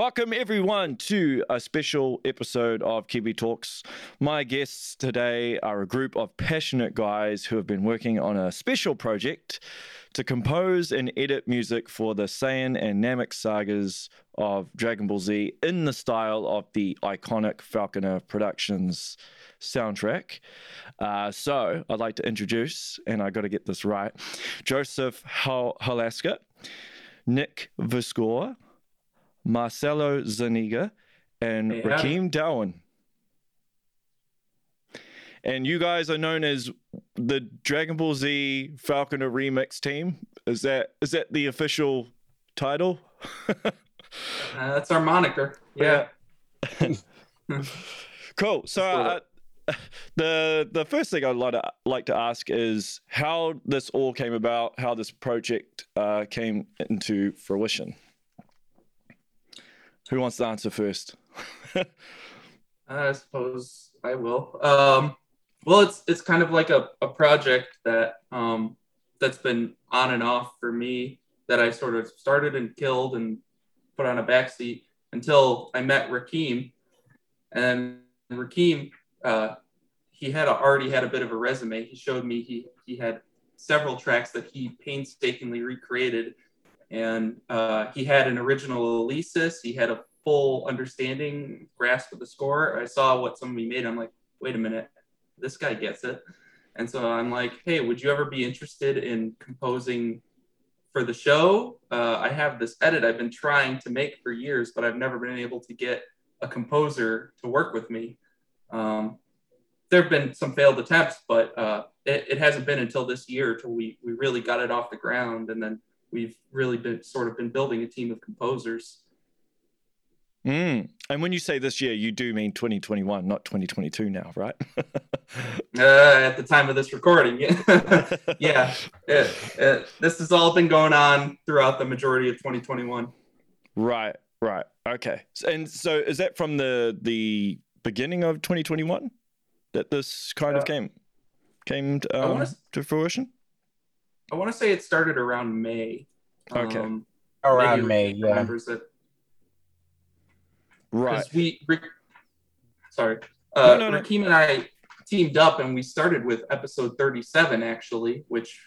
Welcome, everyone, to a special episode of Kiwi Talkz. My guests today are a group of passionate guys who have been working on a special project to compose and edit music for the Saiyan and Namek sagas of Dragon Ball Z in the style of the iconic Faulconer Productions soundtrack. Uh, so I'd like to introduce, and I got to get this right, Joseph Holaska, Nick Verschoor, Marcelo Zaniga, and Yeah. Rakeem Delwin. And you guys are known as the Dragon Ball Z Faulconer remix team. Is that is that the official title? Uh, that's our moniker. Yeah. Cool. So uh, the the first thing I'd like to like to ask is how this all came about, how this project uh, came into fruition. Who wants to answer first? I suppose I will. Um, well, it's it's kind of like a, a project that um, that's been on and off for me that I sort of started and killed and put on a backseat until I met Rakeem, And Rakeem uh, he had a, already had a bit of a resume. He showed me he he had several tracks that he painstakingly recreated, and uh, he had an original Alesis. He had a full understanding, grasp of the score. I saw what somebody made. I'm like, wait a minute, this guy gets it. And so I'm like, hey, would you ever be interested in composing for the show? Uh, I have this edit I've been trying to make for years, but I've never been able to get a composer to work with me. Um, there have been some failed attempts, but uh, it, it hasn't been until this year till we we really got it off the ground, and then we've really been sort of been building a team of composers. Mm. And when you say this year, you do mean 2021, not 2022 now, right? Uh, at the time of this recording, yeah, yeah. It, it, this has all been going on throughout the majority of 2021. Right, right. Okay. And so is that from the the beginning of 2021 that this kind of Uh, came came um, wanna to fruition? I want to say it started around May. Okay. Um, Around May, yeah. remembers it. Right. we Rick, sorry uh No, no, no. Rakeem and I teamed up and we started with episode 37 actually which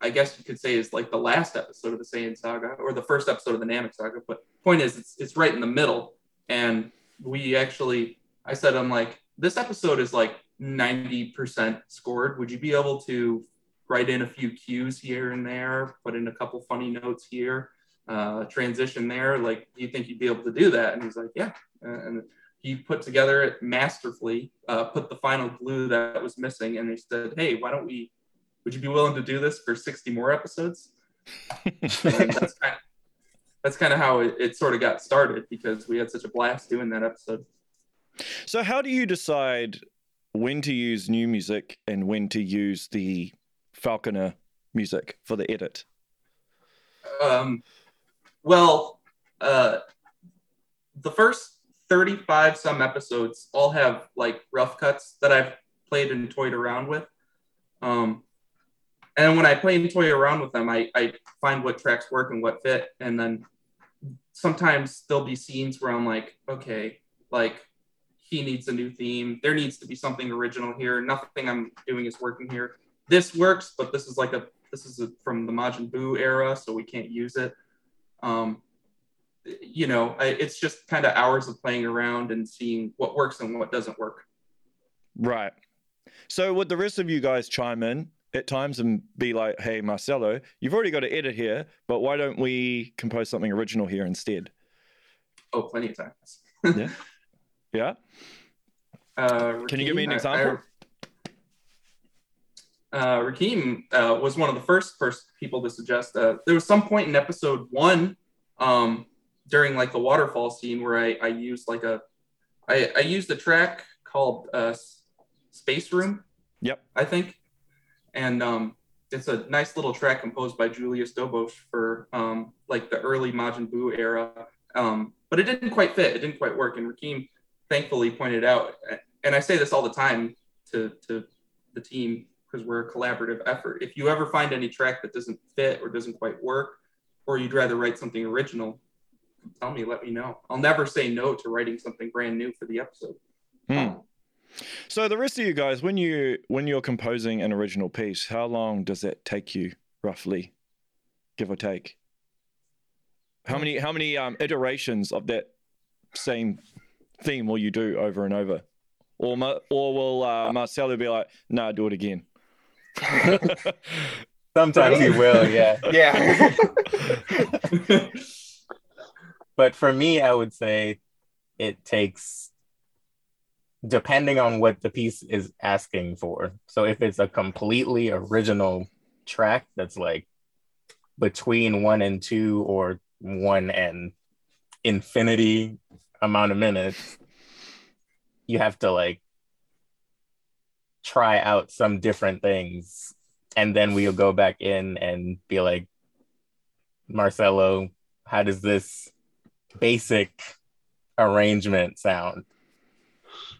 I guess you could say is like the last episode of the Saiyan saga or the first episode of the Namek saga but point is it's it's right in the middle and we actually I said I'm like this episode is like 90% scored would you be able to write in a few cues here and there put in a couple funny notes here uh, transition there like do you think you'd be able to do that and he's like yeah and he put together it masterfully, uh, put the final glue that was missing, and they said, "Hey, why don't we? Would you be willing to do this for 60 more episodes?" That's kind of, that's kind of how it, it sort of got started because we had such a blast doing that episode. So how do you decide when to use new music and when to use the Faulconer music for the edit? Um, well, uh, the first 35 some episodes all have like rough cuts that I've played and toyed around with. Um, and when I play and toy around with them, I, I find what tracks work and what fit. And then sometimes there'll be scenes where I'm like, okay, like he needs a new theme. There needs to be something original here. Nothing I'm doing is working here. This works, but this is like a this is a, from the Majin Buu era, so we can't use it. Um, you know, I, it's just kind of hours of playing around and seeing what works and what doesn't work. Right. So would the rest of you guys chime in at times and be like, "Hey, Marcelo, you've already got to edit here, but why don't we compose something original here instead?" Oh, plenty of times. Yeah. Uh, Can you give me an example? Uh, Rakeem uh, was one of the first first people to suggest. Uh, there was some point in episode one um, during like the waterfall scene where I, I used like a I, I used a track called uh, Space Room. Yep. I think, and um, it's a nice little track composed by Julius Dobos for um, like the early Majin Buu era. Um, but it didn't quite fit. It didn't quite work. And Rakeem thankfully pointed out, and I say this all the time to to the team because we're a collaborative effort. If you ever find any track that doesn't fit or doesn't quite work, or you'd rather write something original, tell me, let me know. I'll never say no to writing something brand new for the episode. Hmm. So the rest of you guys, when you when you're composing an original piece, how long does that take you roughly, give or take? How many how many um, iterations of that same theme will you do over and over, or or will uh, Marcelo be like, "Nah, do it again." Sometimes he will, yeah. Yeah. But for me, I would say it takes, depending on what the piece is asking for. So if it's a completely original track that's like between one and two or one and infinity amount of minutes, you have to like try out some different things. And then we'll go back in and be like, Marcelo, how does this basic arrangement sound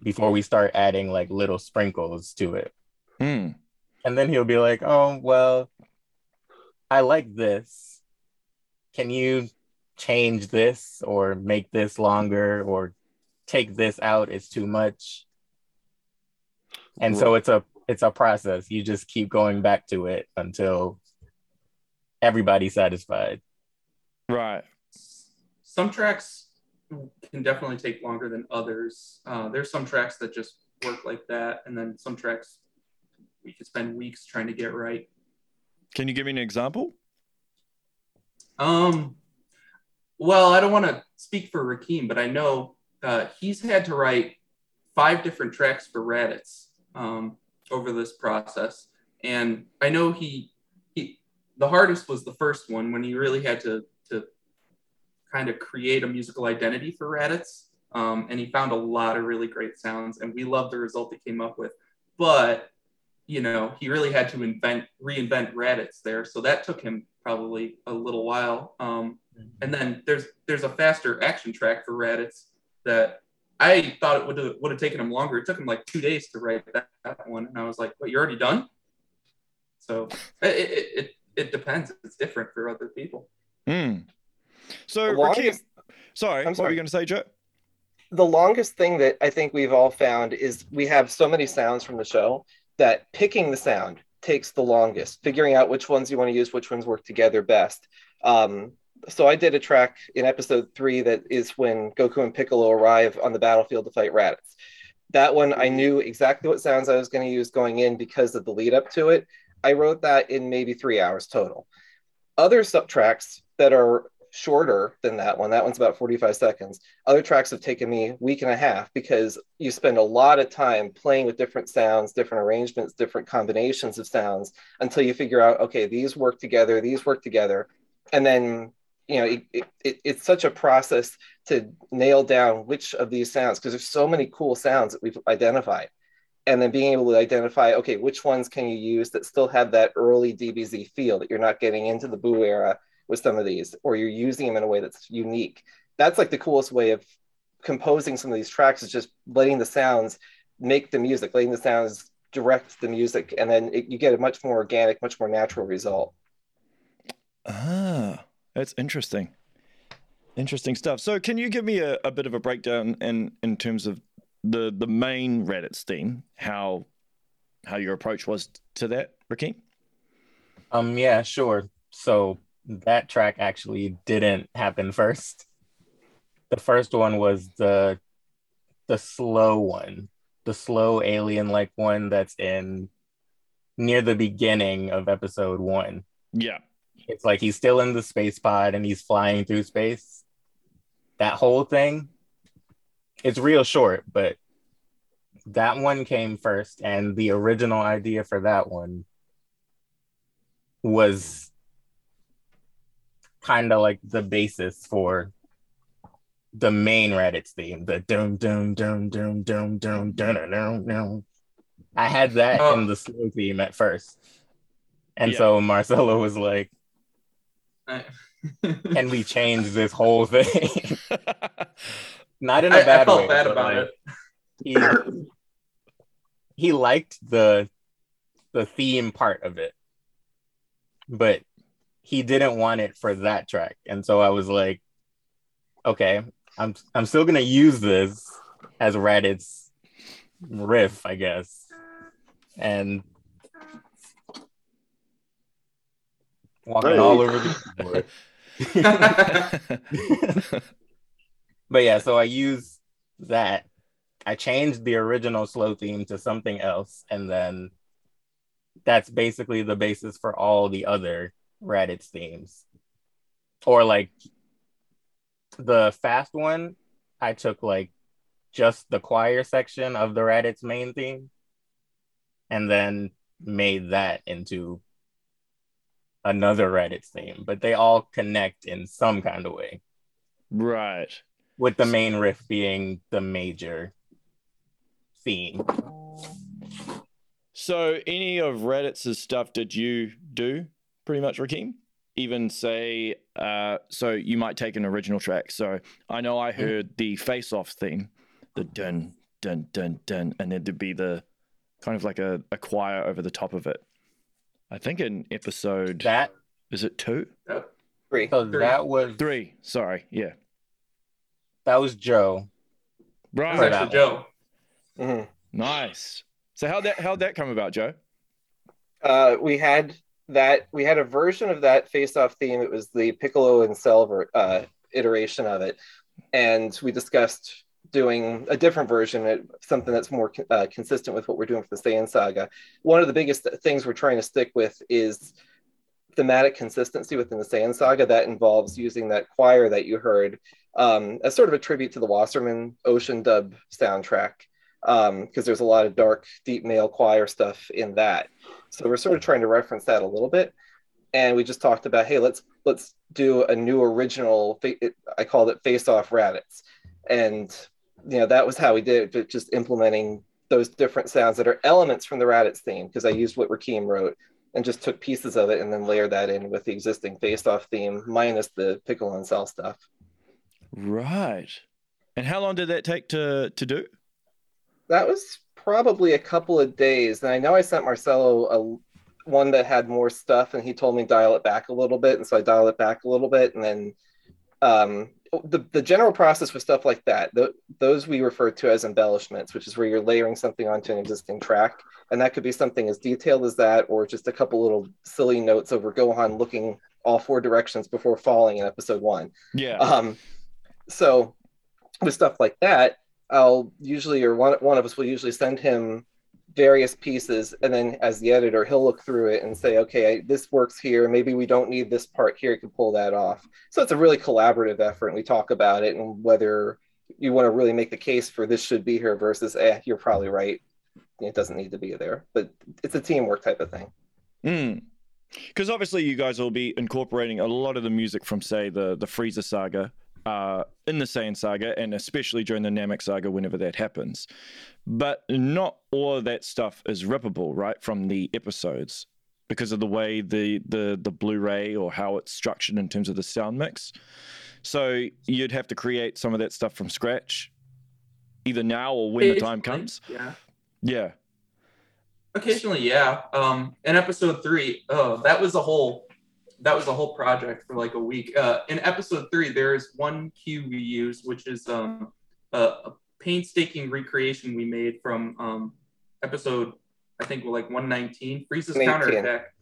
before we start adding like little sprinkles to it. Hmm. And then he'll be like, oh, well, I like this. Can you change this or make this longer or take this out? It's too much. And so it's a it's a process. You just keep going back to it until everybody's satisfied. Right. Some tracks can definitely take longer than others. Uh, there's some tracks that just work like that, and then some tracks we could spend weeks trying to get right. Can you give me an example? Um, well, I don't want to speak for Rakeem but I know uh, he's had to write five different tracks for Raditz um, over this process, and I know he he the hardest was the first one when he really had to to kind of create a musical identity for Raditz, um, and he found a lot of really great sounds, and we love the result he came up with, but you know he really had to invent reinvent Raditz there, so that took him probably a little while. Um, and then there's there's a faster action track for Raditz that I thought it would have would have taken him longer. It took him like two days to write that, that one, and I was like, "What? You're already done?" So it it, it, it depends. It's different for other people. Hmm. So, The Rakeem, longest- sorry, I'm what were sorry. you going to say, Joe? the longest thing that I think we've all found is we have so many sounds from the show that picking the sound takes the longest, figuring out which ones you want to use, which ones work together best. Um, so I did a track in episode three that is when Goku and Piccolo arrive on the battlefield to fight Raditz. That one I knew exactly what sounds I was going to use going in because of the lead up to it. I wrote that in maybe three hours total. Other sub tracks that are shorter than that one, that one's about 45 seconds. Other tracks have taken me week and a half because you spend a lot of time playing with different sounds, different arrangements, different combinations of sounds until you figure out, okay, these work together, these work together. And then, you know, it, it, it, it's such a process to nail down which of these sounds, because there's so many cool sounds that we've identified. And then being able to identify, okay, which ones can you use that still have that early DBZ feel that you're not getting into the Buu era with some of these, or you're using them in a way that's unique. That's like the coolest way of composing some of these tracks is just letting the sounds make the music, letting the sounds direct the music, and then it, you get a much more organic, much more natural result. Ah, that's interesting. Interesting stuff. So, can you give me a, a bit of a breakdown in in terms of the the main Raditz theme, how how your approach was to that, Rakeem? Um, yeah, sure. So that track actually didn't happen first. The first one was the the slow one, the slow alien-like one that's in near the beginning of episode one. Yeah. It's like he's still in the space pod and he's flying through space. That whole thing, it's real short, but that one came first, and the original idea for that one was kind of like the basis for the main Raditz theme, the doom doom doom doom doom doom doom doom doom. I had that Oh. in the slow theme at first. And Yeah. so Marcelo was like, I, can we change this whole thing? Not in a I, I bad I felt way. bad about like, it. He, he liked the the theme part of it, but he didn't want it for that track. And so I was like, okay, I'm I'm still gonna use this as Raditz riff, I guess. And walking Hey. all over the keyboard. but yeah, so I use that. I changed the original slow theme to something else, and then that's basically the basis for all the other Raditz themes. Or like the fast one, I took like just the choir section of the Raditz main theme, and then made that into another Raditz theme. But they all connect in some kind of way right. with the main riff being the major theme. So, any of Raditz's stuff did you do pretty much, Rakeem? Even say, uh, so you might take an original track. So, I know I heard the face off theme, the dun, dun, dun, dun, and then there'd be the kind of like a, a choir over the top of it. I think in episode, That is it two? Three. so Three. that was Three. Sorry. Yeah. that was Joe. Right. That's that actually Joe. Mhm. Nice. So, how'd that, how'd that come about, Joe? Uh, we had that. We had a version of that face-off theme. It was the Piccolo and Cell uh, iteration of it, and we discussed doing a different version, something that's more uh, consistent with what we're doing for the Saiyan Saga. One of the biggest things we're trying to stick with is thematic consistency within the Saiyan Saga. That involves using that choir that you heard um, as sort of a tribute to the Wasserman Ocean Dub soundtrack, because there's a lot of dark, deep male choir stuff in that. So we're sort of trying to reference that a little bit. And we just talked about, hey, let's let's do a new original. I called it Face Off Raditz, and you know that was how we did it, but just implementing those different sounds that are elements from the Raditz theme. Because I used what Rakeem wrote and just took pieces of it and then layered that in with the existing Face Off theme minus the Piccolo and Cell stuff. Right. And how long did that take to, to do? That was probably a couple of days. And I know I sent Marcelo a one that had more stuff, and he told me dial it back a little bit, and so I dialed it back a little bit, and then um, the the general process with stuff like that, th- those we refer to as embellishments, which is where you're layering something onto an existing track, and that could be something as detailed as that, or just a couple little silly notes over Gohan looking all four directions before falling in episode one. Yeah. Um, so with stuff like that, I'll usually, or one, one of us will usually send him various pieces. And then as the editor, he'll look through it and say, okay, I, this works here. Maybe we don't need this part here. You can pull that off. So it's a really collaborative effort. And we talk about it and whether you want to really make the case for this should be here versus, eh, you're probably right. It doesn't need to be there. But it's a teamwork type of thing. Mm. Because obviously you guys will be incorporating a lot of the music from, say, the the Frieza saga uh, in the Saiyan saga, and especially during the Namek saga, whenever that happens. But not all of that stuff is rippable, right, from the episodes because of the way the the the Blu-ray or how it's structured in terms of the sound mix. So you'd have to create some of that stuff from scratch, either now or when the time comes. Yeah. Yeah. Occasionally, yeah. Um, in episode three, oh, that was a whole that was a whole project for like a week. Uh, in episode three, there is one cue we use, which is um, a, a painstaking recreation we made from um, episode, I think, like 119, Frieza's 118. counterattack.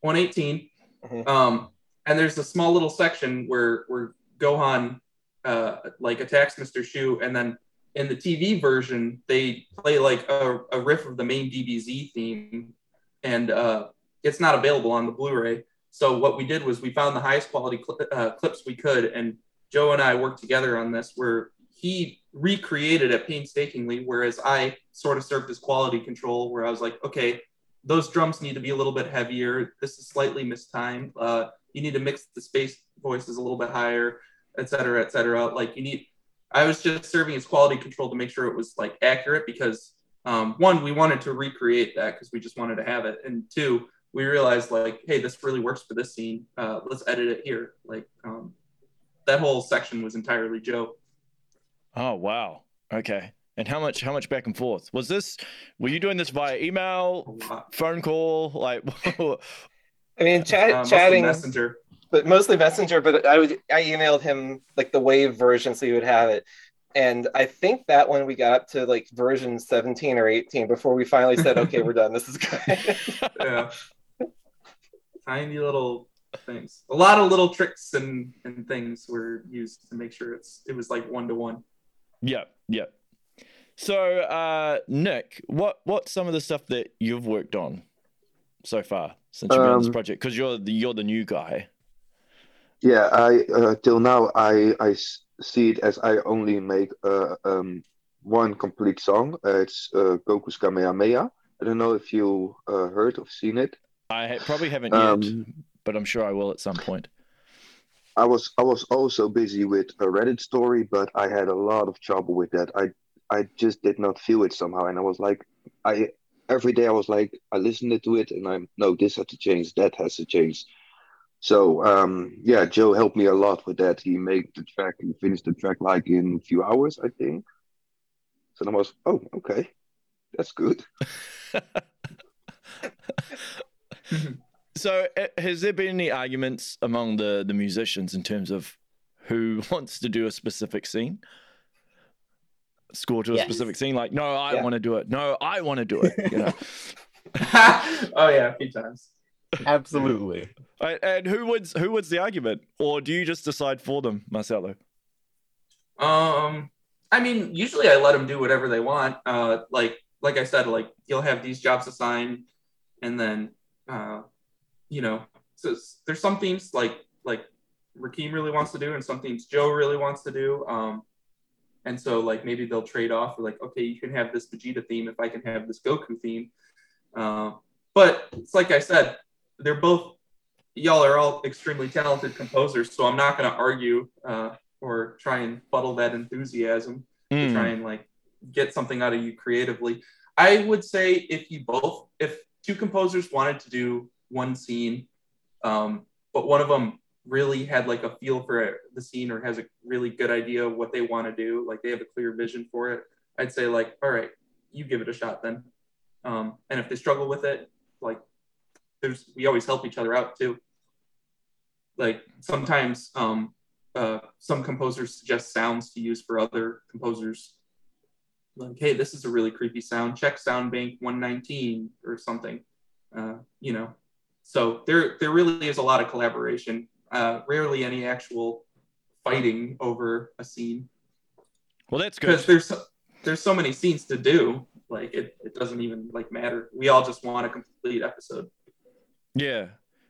118. Mhm. Um, and there's a small little section where where Gohan uh, like attacks Mr. Shu, and then in the TV version, they play like a, a riff of the main DBZ theme, and uh, it's not available on the Blu-ray. So what we did was we found the highest quality cl- uh, clips we could, and Joe and I worked together on this, where he recreated it painstakingly, whereas I sort of served as quality control, where I was like, okay, those drums need to be a little bit heavier. This is slightly mistimed. Uh, you need to mix the space voices a little bit higher, et cetera, et cetera. Like you need I was just serving as quality control to make sure it was like accurate because um, one, we wanted to recreate that because we just wanted to have it, and two, we realized like, hey, this really works for this scene. Uh, let's edit it here. Like um, that whole section was entirely Joe. Oh wow. Okay. And how much how much back and forth was this? Were you doing this via email, phone call? Like, I mean, chat, Uh, mostly chatting. messenger. but mostly Messenger. But I would I emailed him like the Wave version so he would have it. And I think that when we got up to like version 17 or 18 before we finally said, okay, we're done. This is good. yeah. Tiny little things. A lot of little tricks and, and things were used to make sure it's it was like one to one. Yep, yep. So, uh, Nick, what what's some of the stuff that you've worked on so far since you've been on this Um, project? Because you're the you're the new guy. Yeah, I uh, till now I I see it as I only make uh, um one complete song. Uh, it's uh, Goku's Kamehameha. I don't know if you uh, heard or seen it. I probably haven't yet, Um, but I'm sure I will at some point. I was I was also busy with a Raditz story, but I had a lot of trouble with that. I I just did not feel it somehow, and I was like, I every day I was like, I listened to it, and I'm no, this has to change, that has to change. So um, yeah, Joe helped me a lot with that. He made the track, he finished the track like in a few hours, I think. So I was, oh, okay, that's good. So, uh, has there been any arguments among the the musicians in terms of who wants to do a specific scene? Score to a Yes. specific scene, like no, I Yeah. want to do it. No, I want to do it. You know, oh yeah, a few times. Absolutely. and, and who wins? Who wins the argument, or do you just decide for them, Marcelo? Um, I mean, usually I let them do whatever they want. Uh, like like I said, like you'll have these jobs assigned, and then uh, you know, so there's some themes like like Rakeem really wants to do, and some themes Joe really wants to do. Um, and so like maybe they'll trade off. Like, okay, you can have this Vegeta theme if I can have this Goku theme. Uh, but it's like I said, they're both y'all are all extremely talented composers, so I'm not going to argue uh, or try and fuddle that enthusiasm to Mm. try and like get something out of you creatively. I would say if you both, if two composers wanted to do one scene, um, but one of them really had like a feel for the scene or has a really good idea of what they want to do, like they have a clear vision for it, I'd say like, all right, you give it a shot then. Um, and if they struggle with it, like there's we always help each other out too. Like sometimes um, uh, some composers suggest sounds to use for other composers. Like, hey, this is a really creepy sound. Check Sound Bank 119 or something. Uh, you know, so there there really is a lot of collaboration. Uh, rarely any actual fighting over a scene Well, that's good. because there's so, there's so many scenes to do. Like it, it doesn't even like matter. We all just want a complete episode. Yeah.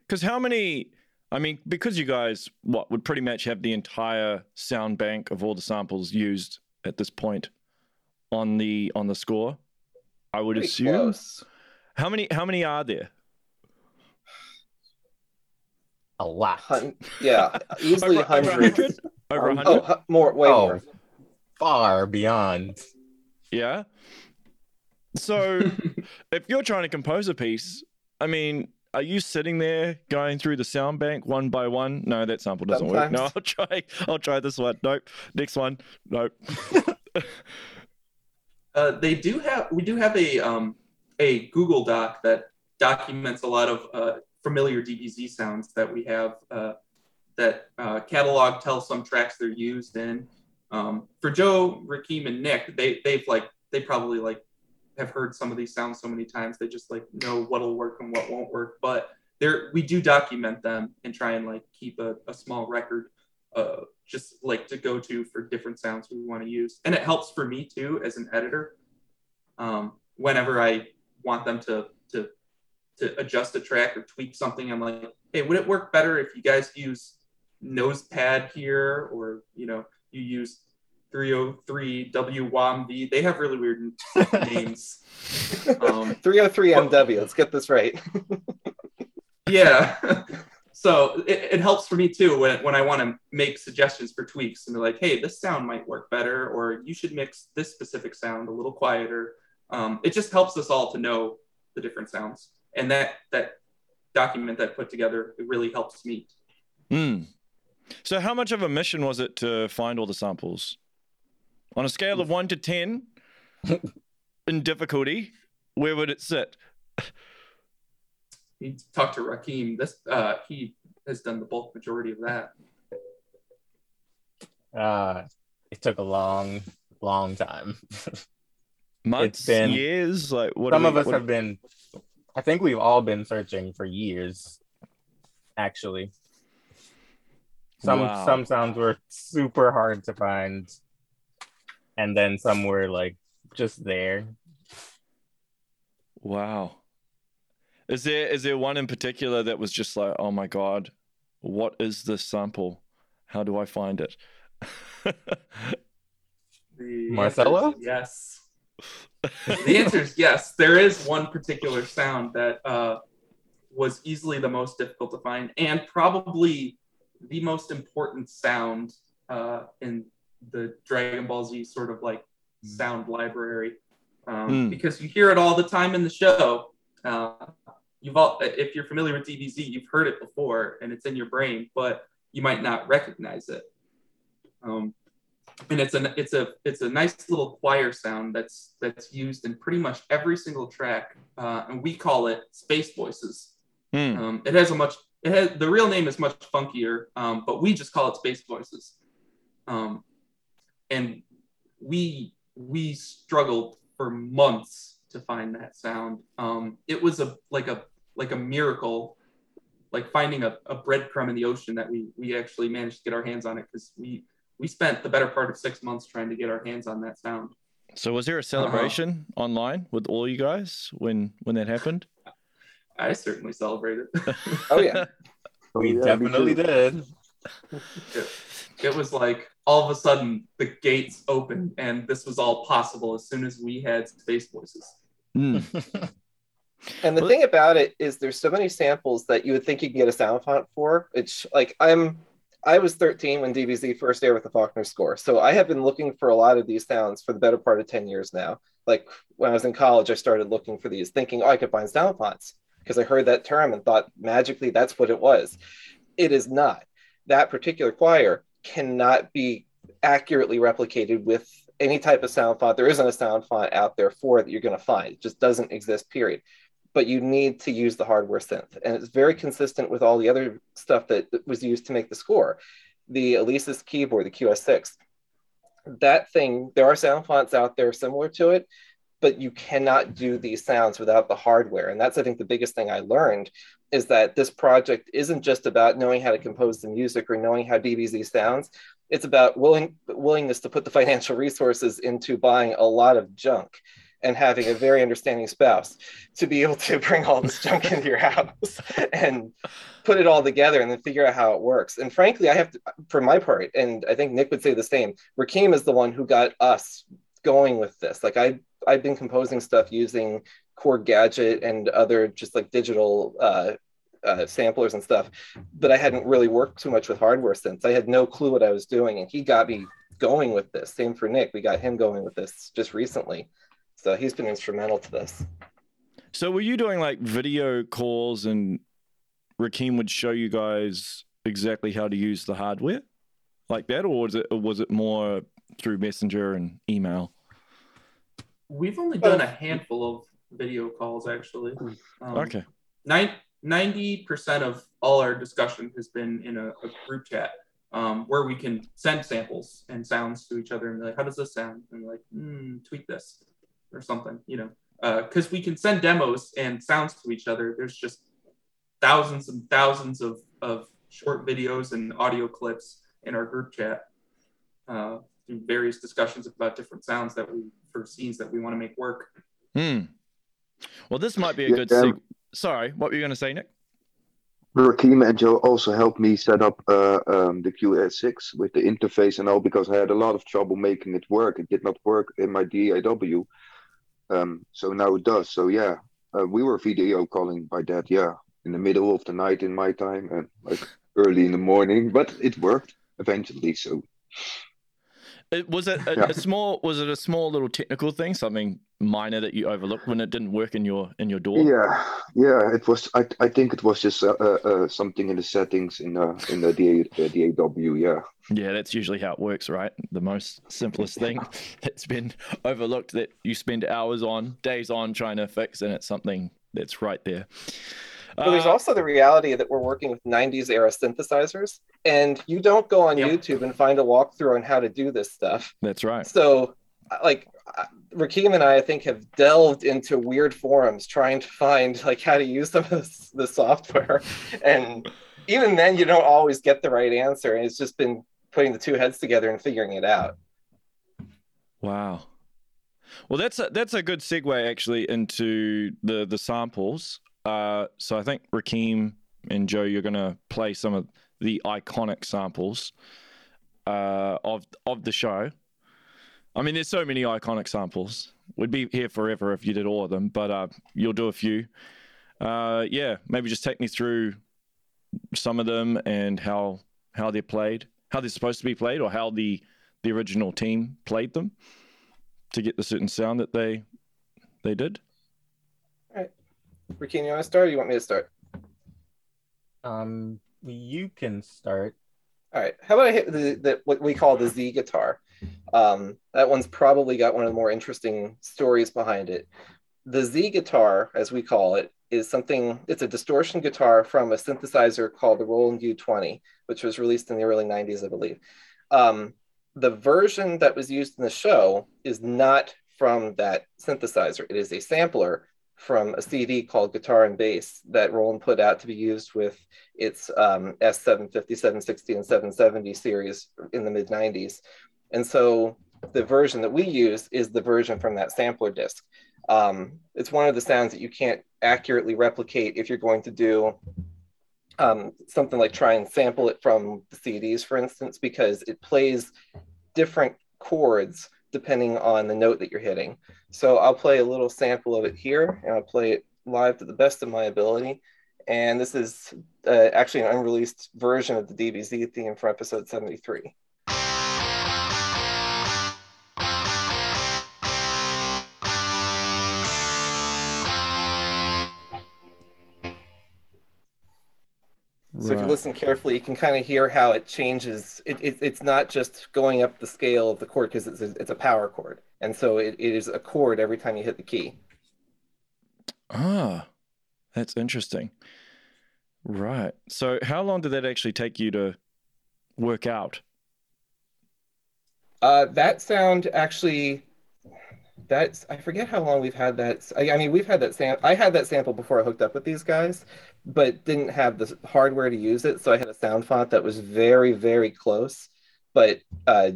Because how many, I mean, because you guys, what, would pretty much have the entire sound bank of all the samples used at this point on the on the score, I would Pretty assume. close. How many how many are there? A lot. Hun- yeah, easily Over- over 100? Over Um, 100? oh, more, way Oh. more. Far beyond. Yeah. So if you're trying to compose a piece, I mean, are you sitting there going through the sound bank one by one? No, that sample doesn't work. No, I'll try. I'll try this one. Nope. Next one. Nope. Uh, they do have we do have a um, a Google Doc that documents a lot of uh, familiar DBZ sounds that we have uh, that uh, catalog tells some tracks they're used in. Um, for Joe, Rakeem, and Nick, they they've like they probably like have heard some of these sounds so many times they just like know what'll work and what won't work. But there we do document them and try and like keep a, a small record uh, just like to go to for different sounds we want to use. And it helps for me too as an editor. Um, whenever I want them to to to adjust a track or tweak something, I'm like, hey, would it work better if you guys use nose pad here, or you know, you use 303 WWAMV? They have really weird names. Um, 303 MW. Let's get this right. yeah. So it, it helps for me too when, when I want to make suggestions for tweaks and be like, hey, this sound might work better, or you should mix this specific sound a little quieter. Um, it just helps us all to know the different sounds. And that that document that I put together, it really helps me. Hmm. So, how much of a mission was it to find all the samples? On a scale of one to 10 in difficulty, where would it sit? You talked to Rakeem. This uh, he has done the bulk majority of that. Uh, it took a long, long time. Months, been- years. Like what? Some we- of us what- have been, I think we've all been searching for years, actually. Some Wow. some sounds were super hard to find, and then some were like just there. Wow. Is there is there one in particular that was just like, oh my god, what is this sample? How do I find it? The Marcelo? answer is Yes. The answer is yes. There is one particular sound that uh, was easily the most difficult to find, and probably the most important sound uh, in the Dragon Ball Z sort of like sound library, um, Hmm. because you hear it all the time in the show. Uh, you've all, if you're familiar with DBZ, you've heard it before, and it's in your brain, but you might not recognize it. Um, and it's a it's a it's a nice little choir sound that's that's used in pretty much every single track, uh, and we call it Space Voices. Hmm. Um, it has a much it has the real name is much funkier, um, but we just call it Space Voices. Um, and we we struggled for months to find that sound. Um, it was a like a like a miracle, like finding a, a breadcrumb in the ocean that we we actually managed to get our hands on it because we we spent the better part of six months trying to get our hands on that sound. So was there a celebration online with all you guys when when that happened? I certainly celebrated. Oh yeah. We yeah, definitely did. it, it was like all of a sudden the gates opened and this was all possible as soon as we had space voices. Hmm. And the Well- thing about it is there's so many samples that you would think you can get a sound font for. It's like I'm I was 13 when DBZ first aired with the Faulconer score. So I have been looking for a lot of these sounds for the better part of 10 years now. Like when I was in college, I started looking for these, thinking, oh, I could find sound fonts because I heard that term and thought magically that's what it was. It is not. That particular choir cannot be accurately replicated with any type of sound font. There isn't a sound font out there for it that you're going to find. It just doesn't exist, period. But you need to use the hardware synth. And it's very consistent with all the other stuff that was used to make the score. The Alesis keyboard, the QS6, that thing, there are sound fonts out there similar to it, but you cannot do these sounds without the hardware. And that's, I think, the biggest thing I learned is that this project isn't just about knowing how to compose the music or knowing how DBZ sounds. It's about willing willingness to put the financial resources into buying a lot of junk and having a very understanding spouse to be able to bring all this junk into your house and put it all together and then figure out how it works. And frankly, I have to, for my part, and I think Nick would say the same. Rakeem is the one who got us going with this. Like I, I've been composing stuff using Korg Gadget and other just like digital uh, uh, samplers and stuff, but I hadn't really worked too much with hardware since. I had no clue what I was doing, and he got me going with this. Same for Nick. We got him going with this just recently. So he's been instrumental to this. So were you doing like video calls and Rakeem would show you guys exactly how to use the hardware like that, or was it or was it more through Messenger and email? We've only done a handful of video calls actually. Um, Okay. nine- 90% of all our discussion has been in a, a group chat um, where we can send samples and sounds to each other and be like, how does this sound? And like, hmm, tweak this or something, you know, because we can send demos and sounds to each other. There's just thousands and thousands of, of short videos and audio clips in our group chat uh, through various discussions about different sounds that we, for scenes that we want to make work. Hmm. Well, this might be a Yeah, good. um, Seg- Sorry, what were you going to say, Nick? Rakeem and Joe also helped me set up uh, um, the QS6 with the interface and all because I had a lot of trouble making it work. It did not work in my DAW. Um, so now it does. So yeah, uh, we were video calling by that. Yeah, in the middle of the night in my time and like early in the morning, but it worked eventually. So It, was it a, Yeah. a small? Was it a small little technical thing, something minor that you overlooked when it didn't work in your in your DAW? yeah, yeah, it was. I I think it was just uh, uh, uh, something in the settings in the in the DA, uh, DAW. Yeah. Yeah, that's usually how it works, right? The most simplest thing that's been overlooked that you spend hours on, days on trying to fix, and it's something that's right there. But there's Uh, also the reality that we're working with 90s era synthesizers, and you don't go on Yep. YouTube and find a walkthrough on how to do this stuff. That's right. So, like, uh, Rakeem and I, I think, have delved into weird forums trying to find like how to use some of this, the software, and even then, you don't always get the right answer. And it's just been putting the two heads together and figuring it out. Wow. Well, that's a, that's a good segue actually into the the samples. Uh, so I think Rakeem and Joe, you're gonna play some of the iconic samples uh, of of the show. I mean, there's so many iconic samples. We'd be here forever if you did all of them, but uh, you'll do a few. Uh, yeah, maybe just take me through some of them and how how they're played, how they're supposed to be played, or how the the original team played them to get the certain sound that they they did. Rakeem, you want to start or you want me to start? Um, you can start. All right. How about I hit the, the what we call the Z guitar? Um, that one's probably got one of the more interesting stories behind it. The Z guitar, as we call it, is something. It's a distortion guitar from a synthesizer called the Roland U20, which was released in the early '90s, I believe. Um, the version that was used in the show is not from that synthesizer. It is a sampler from a CD called Guitar and Bass that Roland put out to be used with its um, S750, 760, and 770 series in the mid 90s. And so the version that we use is the version from that sampler disc. Um, it's one of the sounds that you can't accurately replicate if you're going to do um, something like try and sample it from the CDs, for instance, because it plays different chords depending on the note that you're hitting. So I'll play a little sample of it here, and I'll play it live to the best of my ability. And this is uh, actually an unreleased version of the DBZ theme for episode 73. So if you listen carefully, you can kind of hear how it changes. It, it, it's not just going up the scale of the chord because it's a, it's a power chord. And so it, it is a chord every time you hit the key. Ah, that's interesting. Right. So, how long did that actually take you to work out? Uh, that sound actually, that's, I forget how long we've had that. I, I mean, we've had that sam. I had that sample before I hooked up with these guys, but didn't have the hardware to use it. So I had a sound font that was very, very close. But uh,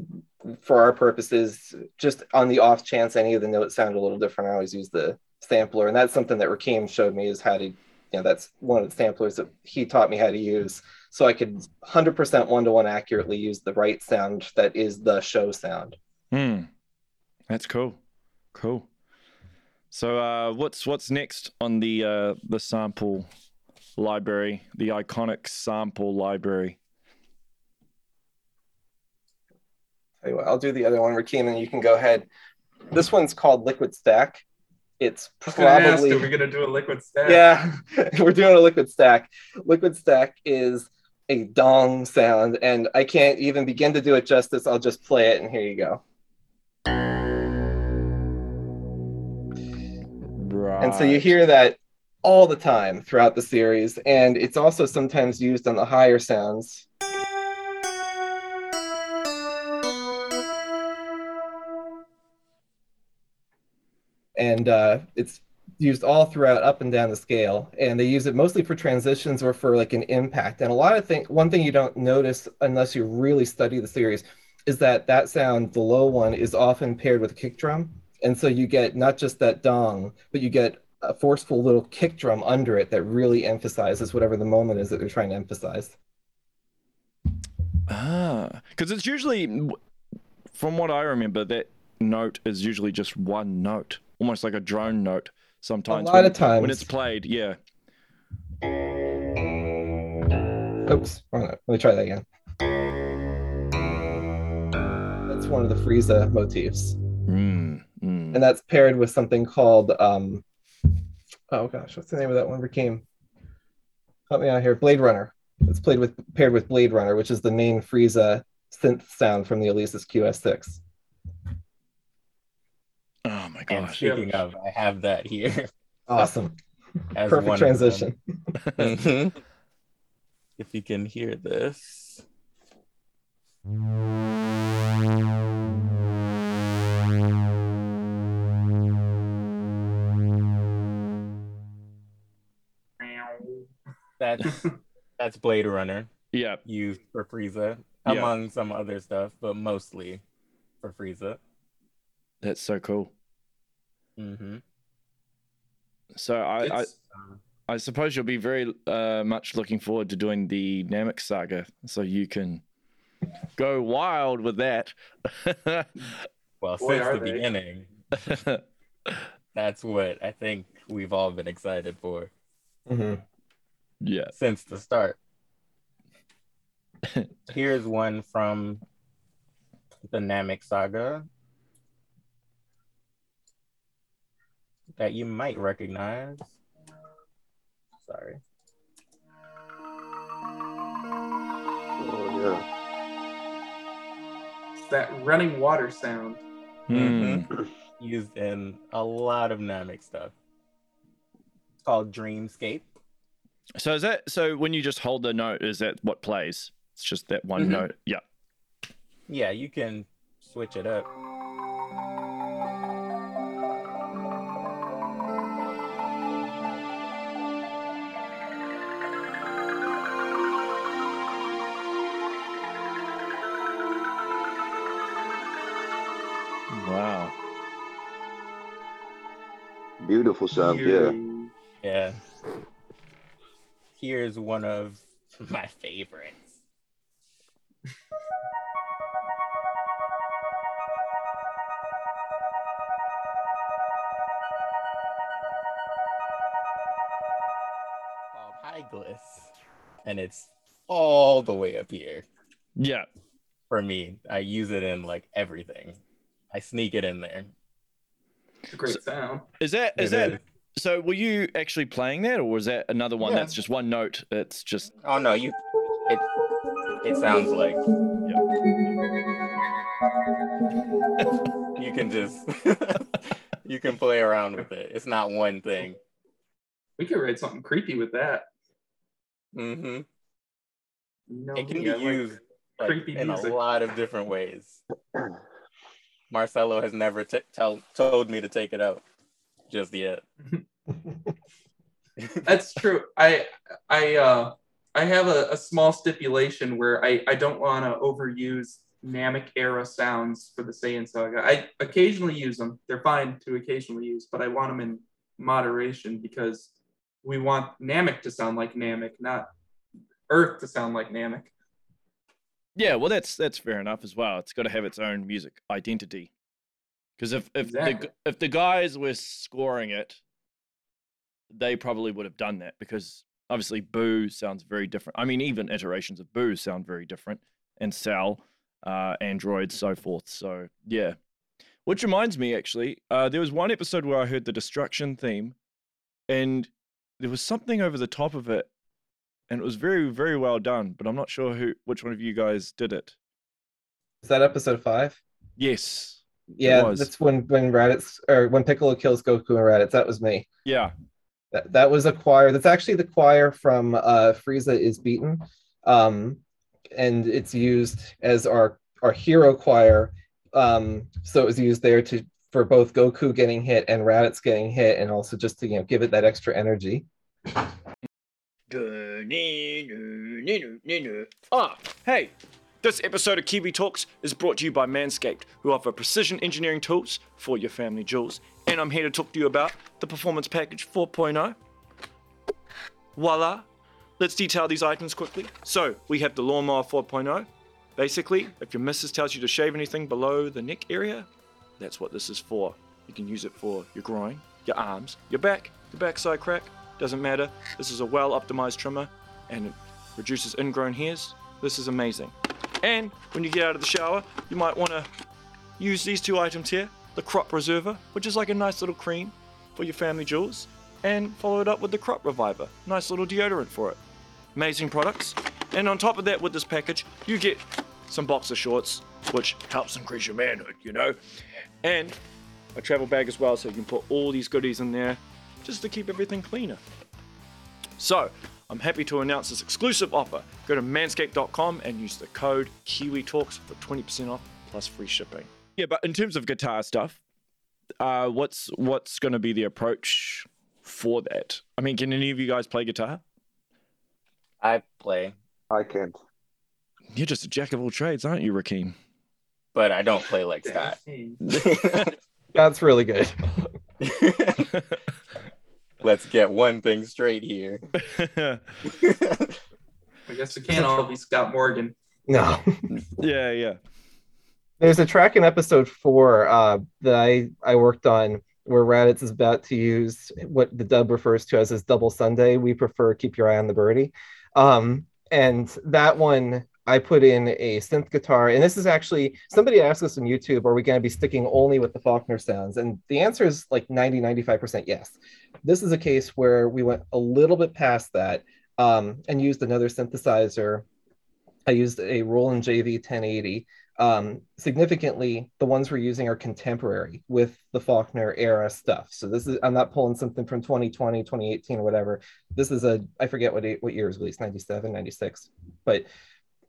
for our purposes, just on the off chance any of the notes sound a little different, I always use the sampler. And that's something that Rakeem showed me is how to, you know, that's one of the samplers that he taught me how to use. So I could 100% one to one accurately use the right sound that is the show sound. Hmm. That's cool. Cool. So, uh, what's what's next on the uh, the sample library, the iconic sample library? Tell you what, I'll do the other one, Rakeem, and you can go ahead. This one's called Liquid Stack. It's I was gonna ask, probably are we gonna do a liquid stack? yeah, we're doing a liquid stack. Liquid stack is a dong sound, and I can't even begin to do it justice. I'll just play it, and here you go. Right. And so you hear that all the time throughout the series, and it's also sometimes used on the higher sounds. And uh, it's used all throughout up and down the scale and they use it mostly for transitions or for like an impact and a lot of things one thing you don't notice unless you really study the series is that that sound the low one is often paired with a kick drum and so you get not just that dong but you get a forceful little kick drum under it that really emphasizes whatever the moment is that they're trying to emphasize Ah, because it's usually, from what I remember, that note is usually just one note, almost like a drone note. Sometimes a lot when, of times. when it's played, yeah. oops wrong note. let me try that again that's one of the frieza motifs Mm, mm. and that's paired with something called um oh gosh what's the name of that one Rakeem? help me out here blade runner it's played with paired with blade runner which is the main frieza synth sound from the alesis qs6 Oh my And gosh. speaking of, I have that here. awesome as Perfect transition. them. Mhm. if you can hear this. That's that's Blade Runner Yeah. used for Frieza, Yeah. among some other stuff, but mostly for Frieza. That's so cool. hmm So I, I, It's- I suppose you'll be very uh, much looking forward to doing the Namek saga, so you can go wild with that. Well, Boy, since the they. beginning, that's what I think we've all been excited for Mhm. Yeah. since the start. Here's one from the Namek saga that you might recognize. Sorry. Oh yeah. It's that running water sound. Mm-hmm. Used in a lot of Namek stuff. It's called Dreamscape. So is that so? When you just hold the note, is that what plays? It's just that one Mhm. note. Yeah. Yeah, you can switch it up. Wow. Beautiful sound, yeah. Yeah. Here's one of my favorites. called High and it's all the way up here Yeah. for me. I use it in like everything. I sneak it in there. It's a great sound. Is that is It that is. So? Were you actually playing that, or was that another one Yeah. that's just one note? It's just Oh no, you. It it sounds like. you can just. you can play around with it. It's not one thing. We could write something creepy with that. Mm hmm You know It can me, be I like used like, creepy in music. a lot of different ways. Marcelo has never t- tell, told me to take it out just yet. That's true. I I uh I have a, a small stipulation where I, I don't want to overuse Namek era sounds for the Saiyan saga. I occasionally use them. They're fine to occasionally use, but I want them in moderation because we want Namek to sound like Namek, not Earth to sound like Namek. yeah. Well, that's that's fair enough as well. It's got to have its own music identity. Because if if Exactly. the if the guys were scoring it, they probably would have done that because obviously Buu sounds very different. I mean, even iterations of Buu sound very different, and Cell, uh, Android, so forth. So yeah. Which reminds me, actually, uh, there was one episode where I heard the destruction theme, and there was something over the top of it, and it was very, very well done. But I'm not sure who, which one of you guys did it. Is that episode five? Yes. Yeah, was. that's when when Raditz or when Piccolo kills Goku and Raditz. That was me. Yeah. That that was a choir. That's actually the choir from uh, Frieza is beaten, um, and it's used as our our hero choir. Um, so it was used there to for both Goku getting hit and Raditz getting hit, and also just to you know give it that extra energy. Ah, hey! This episode of Kiwi Talkz is brought to you by Manscaped, who offer precision engineering tools for your family jewels. And I'm here to talk to you about the Performance Package 4.0. Voila! Let's detail these items quickly. So, we have the Lawnmower 4.0. Basically, if your missus tells you to shave anything below the neck area, that's what this is for. You can use it for your groin, your arms, your back, your backside crack, doesn't matter. This is a well optimized trimmer and it reduces ingrown hairs. This is amazing. And when you get out of the shower, you might want to use these two items here the Crop Preserver, which is like a nice little cream for your family jewels, and follow it up with the Crop Reviver, nice little deodorant for it. Amazing products. And on top of that, with this package, you get some boxer shorts, which helps increase your manhood, you know, and a travel bag as well, so you can put all these goodies in there. just to keep everything cleaner. So, I'm happy to announce this exclusive offer. Go to manscaped.com and use the code KiwiTalkz for 20% off plus free shipping. Yeah, but in terms of guitar stuff, uh, what's what's going to be the approach for that? I mean, can any of you guys play guitar? I play, I can't. You're just a jack of all trades, aren't you, Rakeem? but I don't play like Scott. That's really good. Let's get one thing straight here. I guess it can't all be Scott Morgan. No. yeah, yeah. There's a track in episode four uh, that I, I worked on where Raditz is about to use what the dub refers to as his double Sunday. We prefer keep your eye on the birdie. Um, and that one I put in a synth guitar. And this is actually somebody asked us on YouTube, are we going to be sticking only with the Faulconer sounds? And the answer is like 90, 95% yes. This is a case where we went a little bit past that um, and used another synthesizer. I used a Roland JV 1080 um, significantly, the ones we're using are contemporary with the Faulconer era stuff. So this is I'm not pulling something from 2020, 2018, or whatever. This is a I forget what what year was released, 97, 96, but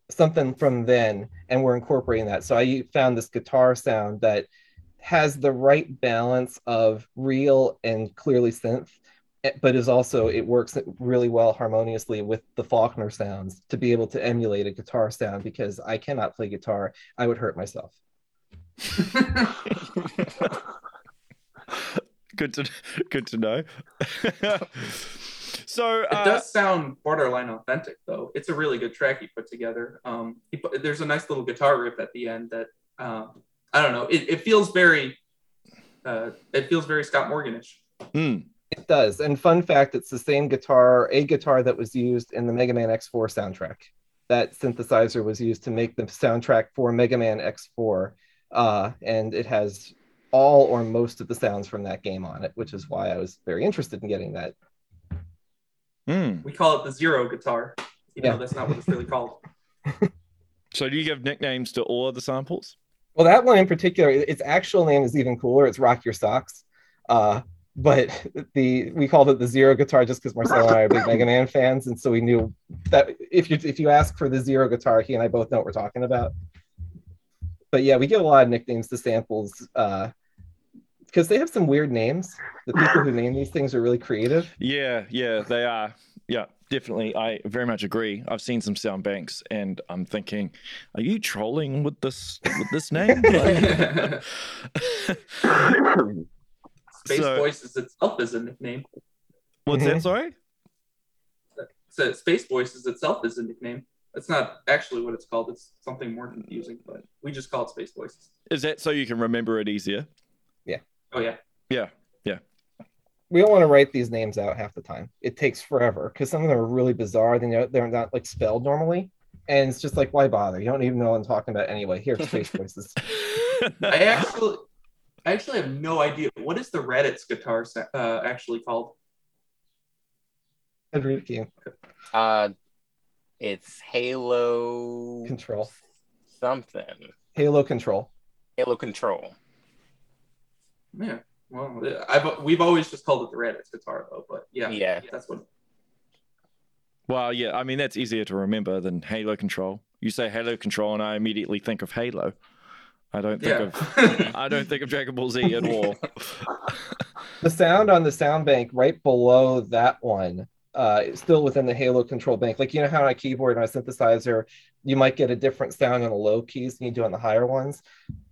something from then, and we're incorporating that. So I found this guitar sound that has the right balance of real and clearly synth eh, but is also it works really well harmoniously with the Faulconer sounds to be able to emulate a guitar sound because I cannot play guitar. I would hurt myself. good to good to know. so It uh, does sound borderline authentic, though. It's a really good track he put together. Um, he put, there's a nice little guitar riff at the end that um, I don't know. It, it feels very, uh, it feels very Scott Morganish. mm, It does. And fun fact, it's the same guitar, a guitar that was used in the Mega Man X4 soundtrack. That synthesizer was used to make the soundtrack for Mega Man X4. Uh, and it has all or most of the sounds from that game on it, which is why I was very interested in getting that. mm. We call it the zero guitar. You know, Yeah. that's not what it's really called. So do you give nicknames to all of the samples? Well, that one in particular, its actual name is even cooler. It's Rock Your Socks. Uh, but the we called it the zero guitar just because Marcelo and I are big Mega Man fans, and so we knew that if you if you ask for the zero guitar, he and I both know what we're talking about. But yeah, we give a lot of nicknames to samples because they have some weird names. The people who name these things are really creative. Yeah, yeah, they are. Yeah, definitely. I very much agree. I've seen some sound banks, and I'm thinking, are you trolling with this with this name? Like- Space So- Voices itself is a nickname. What's that? Mm-hmm. Sorry. So Space Voices itself is a nickname. That's not actually what it's called. It's something more confusing, but we just call it Space Voices. Is that so you can remember it easier? Yeah. Oh yeah. Yeah. We don't want to write these names out half the time. It takes forever because some of them are really bizarre. They're they're not like spelled normally, and it's just like why bother? You don't even know what I'm talking about anyway. Here's Space Voices. I actually, I actually have no idea what is the Raditz's guitar uh, actually called. I'd read it to you. Uh, it's Halo Control. something. Halo Control. Halo Control. Yeah. Well, I've we've always just called it the Raditz's guitar though, but yeah, Yeah. that's what. well, yeah. I mean, that's easier to remember than Halo Control. You say Halo Control, and I immediately think of Halo. I don't think Yeah. of I don't think of Dragon Ball Z at all. The sound on the sound bank right below that one uh, is still within the Halo control bank. Like, you know how on a keyboard and a synthesizer, you might get a different sound on the low keys than you do on the higher ones.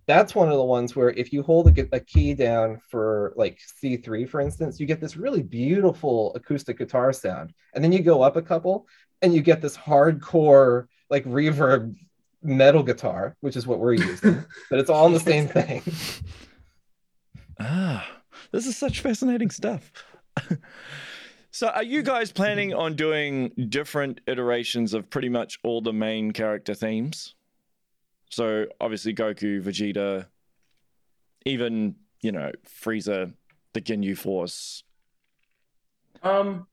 That's one of the ones where if you hold a, a key down for like C3, for instance, you get this really beautiful acoustic guitar sound. And then you go up a couple and you get this hardcore, like reverb metal guitar, which is what we're using, but it's all in the same thing. Ah, this is such fascinating stuff. so, are you guys planning on doing different iterations of pretty much all the main character themes? So, obviously, Goku, Vegeta, even, you know, Frieza, the Ginyu Force. Um,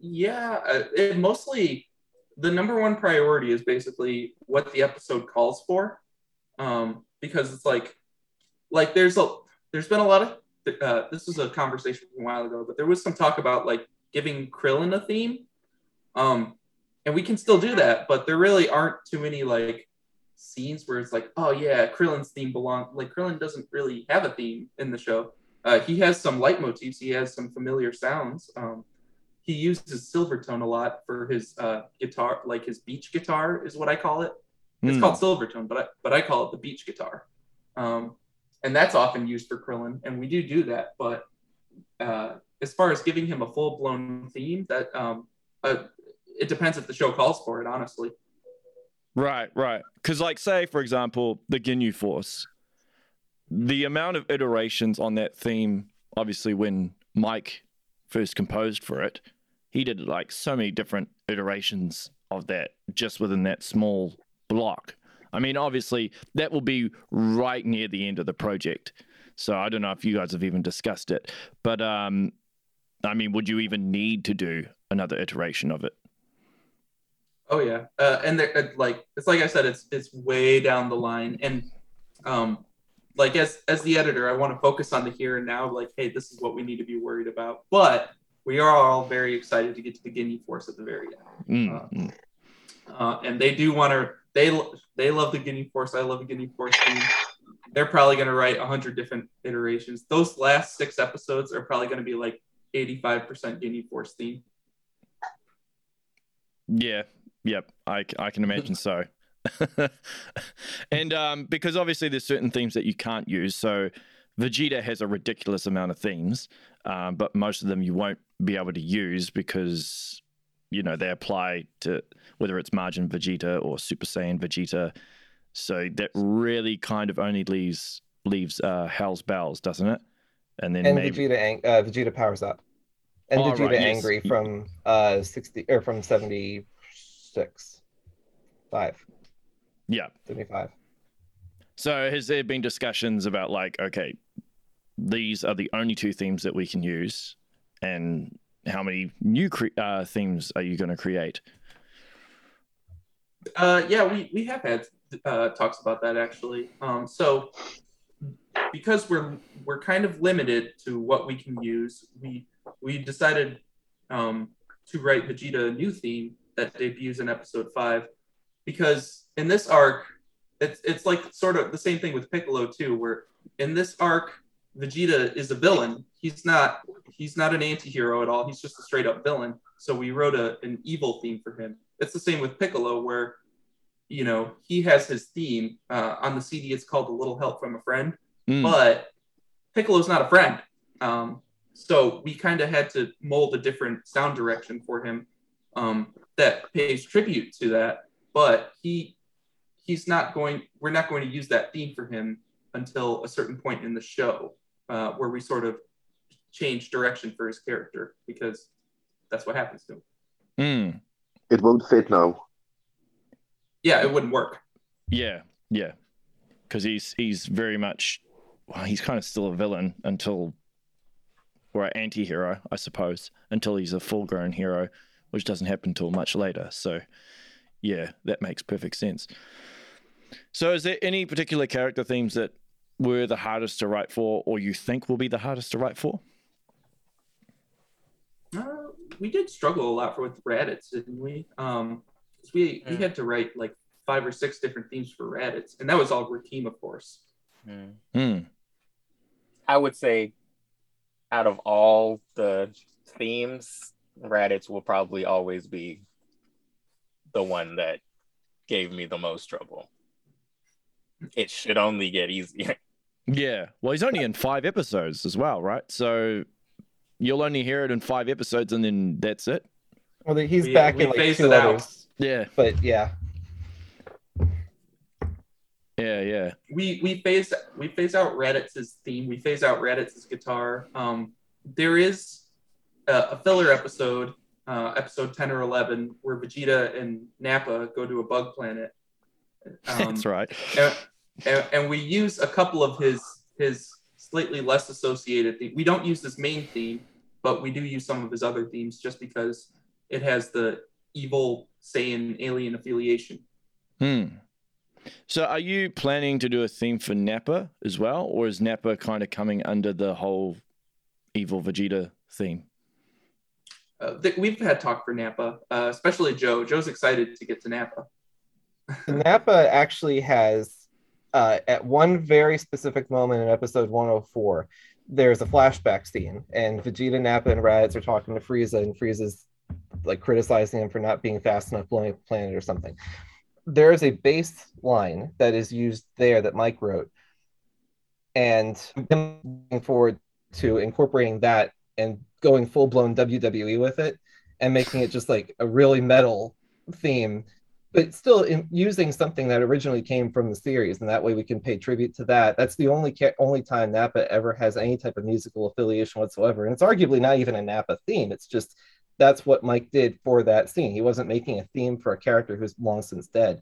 yeah, uh, it mostly the number one priority is basically what the episode calls for, um, because it's like, like there's a there's been a lot of uh, this was a conversation a while ago, but there was some talk about like giving Krillin a theme. Um, and we can still do that, but there really aren't too many like scenes where it's like, oh yeah, Krillin's theme belong. Like Krillin doesn't really have a theme in the show. Uh, he has some leitmotifs. He has some familiar sounds. Um, he uses Silvertone a lot for his uh, guitar, like his beach guitar is what I call it. It's Hmm. called Silvertone, but I, but I call it the beach guitar. Um, and that's often used for Krillin, and we do do that. But uh, as far as giving him a full blown theme, that um, uh, it depends if the show calls for it. Honestly, Right, right. Because, like, say, for example, the Ginyu Force, the amount of iterations on that theme, obviously, when Mike first composed for it, he did like so many different iterations of that just within that small block. I mean, obviously, that will be right near the end of the project. So I don't know if you guys have even discussed it, but um, I mean, would you even need to do another iteration of it? oh yeah, uh, and they're, uh, like it's like I said, it's it's way down the line, and um, like as as the editor, I want to focus on the here and now. Like, hey, this is what we need to be worried about, but we are all very excited to get to the Ginyu Force at the very end. Mm, mm. uh, and they do want to. They they love the Ginyu Force. I love the Ginyu Force team. They're probably going to write a hundred different iterations. Those last six episodes are probably going to be like eighty-five percent Ginyu Force theme. Yeah, yep, I, I can imagine so. and um, because obviously there's certain themes that you can't use. So Vegeta has a ridiculous amount of themes, um, but most of them you won't be able to use because you know they apply to whether it's Majin Vegeta or Super Saiyan Vegeta. So that really kind of only leaves leaves uh, Hell's Bells, doesn't it? And then and maybe Vegeta, ang- uh, Vegeta powers up, and Oh, Vegeta right, yes. angry from uh sixty or from seventy six, five, yeah. 75. So has there been discussions about like, okay, these are the only two themes that we can use, and how many new cre- uh, themes are you going to create? Uh, yeah, we, we have had uh, talks about that actually. Um, so because we're we're kind of limited to what we can use, we we decided um, to write Vegeta a new theme that debuts in episode five, because in this arc, it's it's like sort of the same thing with Piccolo too, where in this arc, Vegeta is a villain. He's not he's not an anti-hero at all. He's just a straight up villain. So we wrote a, an evil theme for him. It's the same with Piccolo, where you know he has his theme uh, on the CD. It's called "A Little Help from a Friend," Mm, but Piccolo's not a friend. Um, so we kind of had to mold a different sound direction for him um, that pays tribute to that. But he he's not going. We're not going to use that theme for him until a certain point in the show, uh, where we sort of change direction for his character because that's what happens to him. mm, It won't fit now. Yeah, it wouldn't work. yeah, yeah, because he's he's very much, well, he's kind of still a villain until, or an anti-hero, I suppose, until he's a full-grown hero, which doesn't happen until much later. So, yeah, that makes perfect sense. So, is there any particular character themes that were the hardest to write for, or you think will be the hardest to write for? Uh, we did struggle a lot for with Raditz, didn't we? Um, 'cause we we Mm. had to write like five or six different themes for Raditz, and that was all Rakeem, of course. Hmm. Hmm. I would say out of all the themes, Raditz will probably always be the one that gave me the most trouble. It should only get easier. Yeah. Well, he's only in five episodes as well, right? So you'll only hear it in five episodes, and then that's it. Well, he's We- back we in like phased two it out. Others, Yeah. but yeah, Yeah. Yeah. We we phased we phased out Raditz's theme. We phased out Raditz's guitar. Um, there is a, a filler episode, uh, episode ten or eleven, where Vegeta and Nappa go to a bug planet. Um, that's right. and, and, and we use a couple of his his slightly less associated theme. We don't use his main theme, but we do use some of his other themes just because it has the evil Saiyan alien affiliation. Hmm. So, are you planning to do a theme for Nappa as well, or is Nappa kind of coming under the whole evil Vegeta theme? Uh, th- we've had talk for Nappa, uh, especially Joe. Joe's excited to get to Nappa. Nappa actually has, uh, at one very specific moment in episode 104, there's a flashback scene, and Vegeta, Nappa, and Raditz are talking to Frieza, and Frieza's like criticizing him for not being fast enough blowing up a planet or something. There is a baseline that is used there that Mike wrote, and I'm looking forward to incorporating that and going full blown WWE with it and making it just like a really metal theme, but still in, using something that originally came from the series, and that way we can pay tribute to that. That's the only ca- only time Nappa ever has any type of musical affiliation whatsoever, and it's arguably not even a Nappa theme. It's just that's what Mike did for that scene. He wasn't making a theme for a character who's long since dead,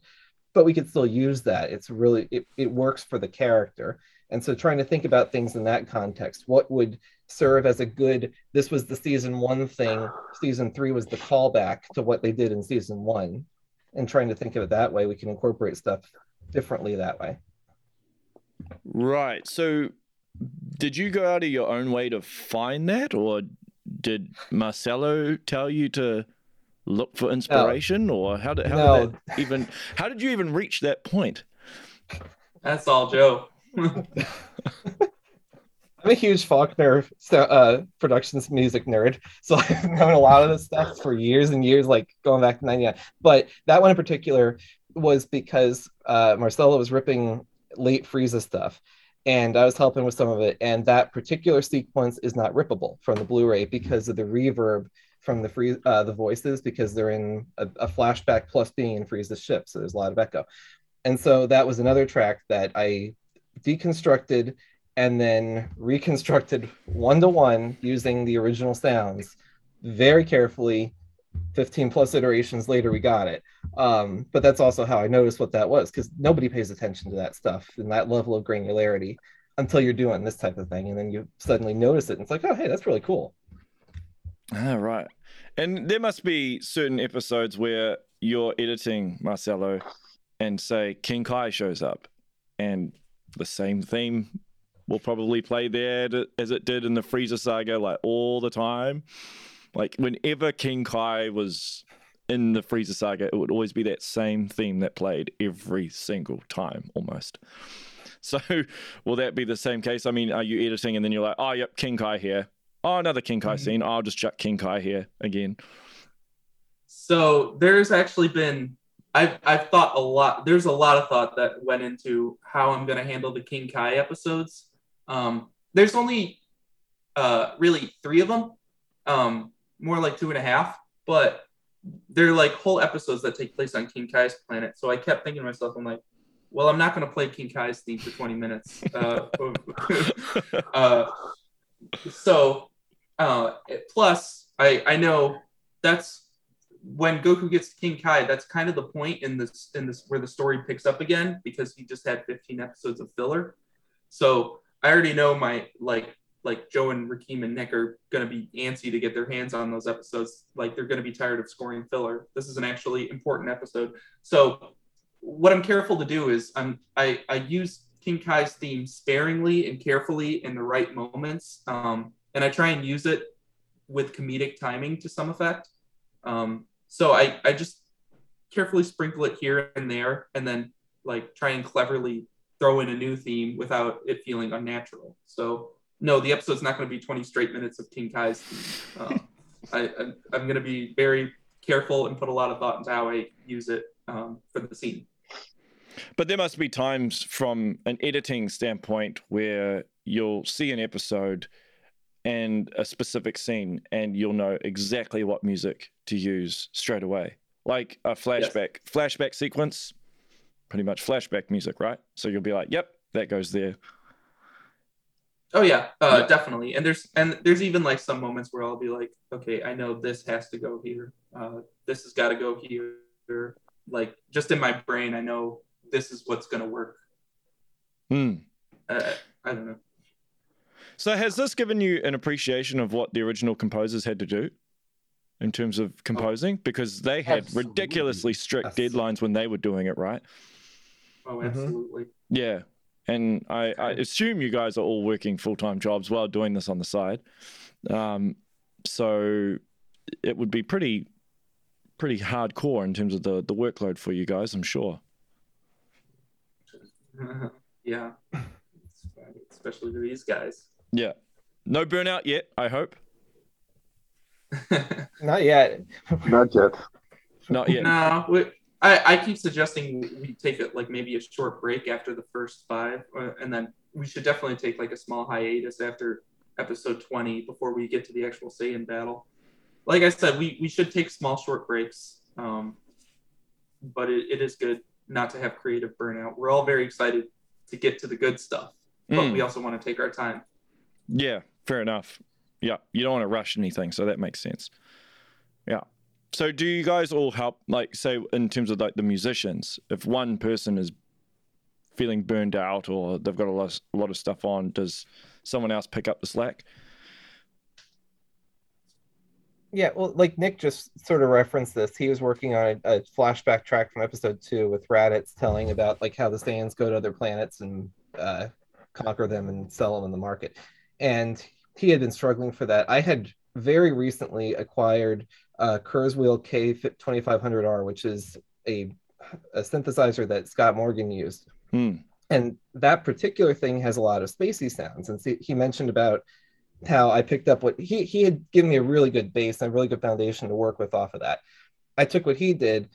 but we could still use that. It's really it, it works for the character. And so trying to think about things in that context, what would serve as a good this was the season one thing, season three was the callback to what they did in season one. And trying to think of it that way, we can incorporate stuff differently that way. Right. So, did you go out of your own way to find that, or did Marcelo tell you to look for inspiration, or how did how No. did that even how did you even reach that point? That's all Joe. I'm a huge Faulconer uh, productions music nerd, so I've known a lot of this stuff for years and years, like going back to '99. But that one in particular was because uh, Marcelo was ripping late Frieza stuff, and I was helping with some of it. And that particular sequence is not rippable from the Blu-ray because of the reverb from the free uh, the voices because they're in a, a flashback plus being in Frieza's ship, so there's a lot of echo. And so that was another track that I deconstructed and then reconstructed one to one using the original sounds very carefully 15 plus iterations later we got it um, but that's also how i noticed what that was because nobody pays attention to that stuff and that level of granularity until you're doing this type of thing and then you suddenly notice it and it's like oh hey that's really cool Ah, right. And there must be certain episodes where you're editing Marcelo and say King Kai shows up and the same theme will probably play there to- as it did in the Frieza saga, like all the time. Like whenever King Kai was in the Frieza saga, it would always be that same theme that played every single time almost. So will that be the same case? I mean, are you editing and then you're like, oh, yep, King Kai here. Oh, another King Kai scene. I'll just chuck King Kai here again. So there's actually been I've I've thought a lot. There's a lot of thought that went into how I'm gonna handle the King Kai episodes. Um, there's only uh, really three of them, um, more like two and a half, but they're like whole episodes that take place on King Kai's planet. So I kept thinking to myself, I'm like, well, I'm not gonna play King Kai's theme for 20 minutes. Uh, uh, so uh, plus I I know that's when Goku gets to King Kai, that's kind of the point in this in this where the story picks up again because he just had 15 episodes of filler. So I already know my like like Joe and Rakeem and Nick are gonna be antsy to get their hands on those episodes. Like they're gonna be tired of scoring filler. This is an actually important episode. So what I'm careful to do is I'm I, I use King Kai's theme sparingly and carefully in the right moments. Um, and I try and use it with comedic timing to some effect. Um, so I, I just carefully sprinkle it here and there and then like try and cleverly throw in a new theme without it feeling unnatural. So no, the episode's not going to be 20 straight minutes of King Kai's theme. Uh, I, I, I'm going to be very careful and put a lot of thought into how I use it um, for the scene. But there must be times from an editing standpoint where you'll see an episode and a specific scene and you'll know exactly what music to use straight away. Like a flashback flashback sequence, pretty much flashback music, right? So you'll be like, "Yep, that goes there." Oh yeah, uh, Yeah. definitely. And there's and there's even like some moments where I'll be like, okay, I know this has to go here. Uh, this has got to go here. Like just in my brain, I know this is what's gonna work. Hmm. Uh, I don't know. So has this given you an appreciation of what the original composers had to do in terms of composing? Because they had Absolutely. ridiculously strict Yes. deadlines when they were doing it, right? Oh, Mhm. absolutely. Yeah. And I, I assume you guys are all working full time jobs while doing this on the side. Um, so it would be pretty pretty hardcore in terms of the, the workload for you guys, I'm sure. yeah. Especially to these guys. Yeah. No burnout yet, I hope. Not yet. Not yet. Not yet. no, we, I, I keep suggesting we take it like maybe a short break after the first five, uh, and then we should definitely take like a small hiatus after episode 20 before we get to the actual Saiyan battle. Like I said, we, we should take small short breaks, um, but it, it is good not to have creative burnout. We're all very excited to get to the good stuff, but Mm. we also want to take our time. Yeah, fair enough. Yeah, you don't want to rush anything, so that makes sense. Yeah. So do you guys all help like say in terms of like the musicians, if one person is feeling burned out or they've got a lot, a lot of stuff on, does someone else pick up the slack? Yeah, well, like Nick just sort of referenced this. He was working on a, a flashback track from episode two with Raditz telling about like how the Saiyans go to other planets and uh, conquer them and sell them in the market. And he had been struggling for that. I had very recently acquired uh, Kurzweil K2500R, which is a, a synthesizer that Scott Morgan used. Hmm. And that particular thing has a lot of spacey sounds. And see, he mentioned about how I picked up what he he had given me a really good base and a really good foundation to work with off of that. I took what he did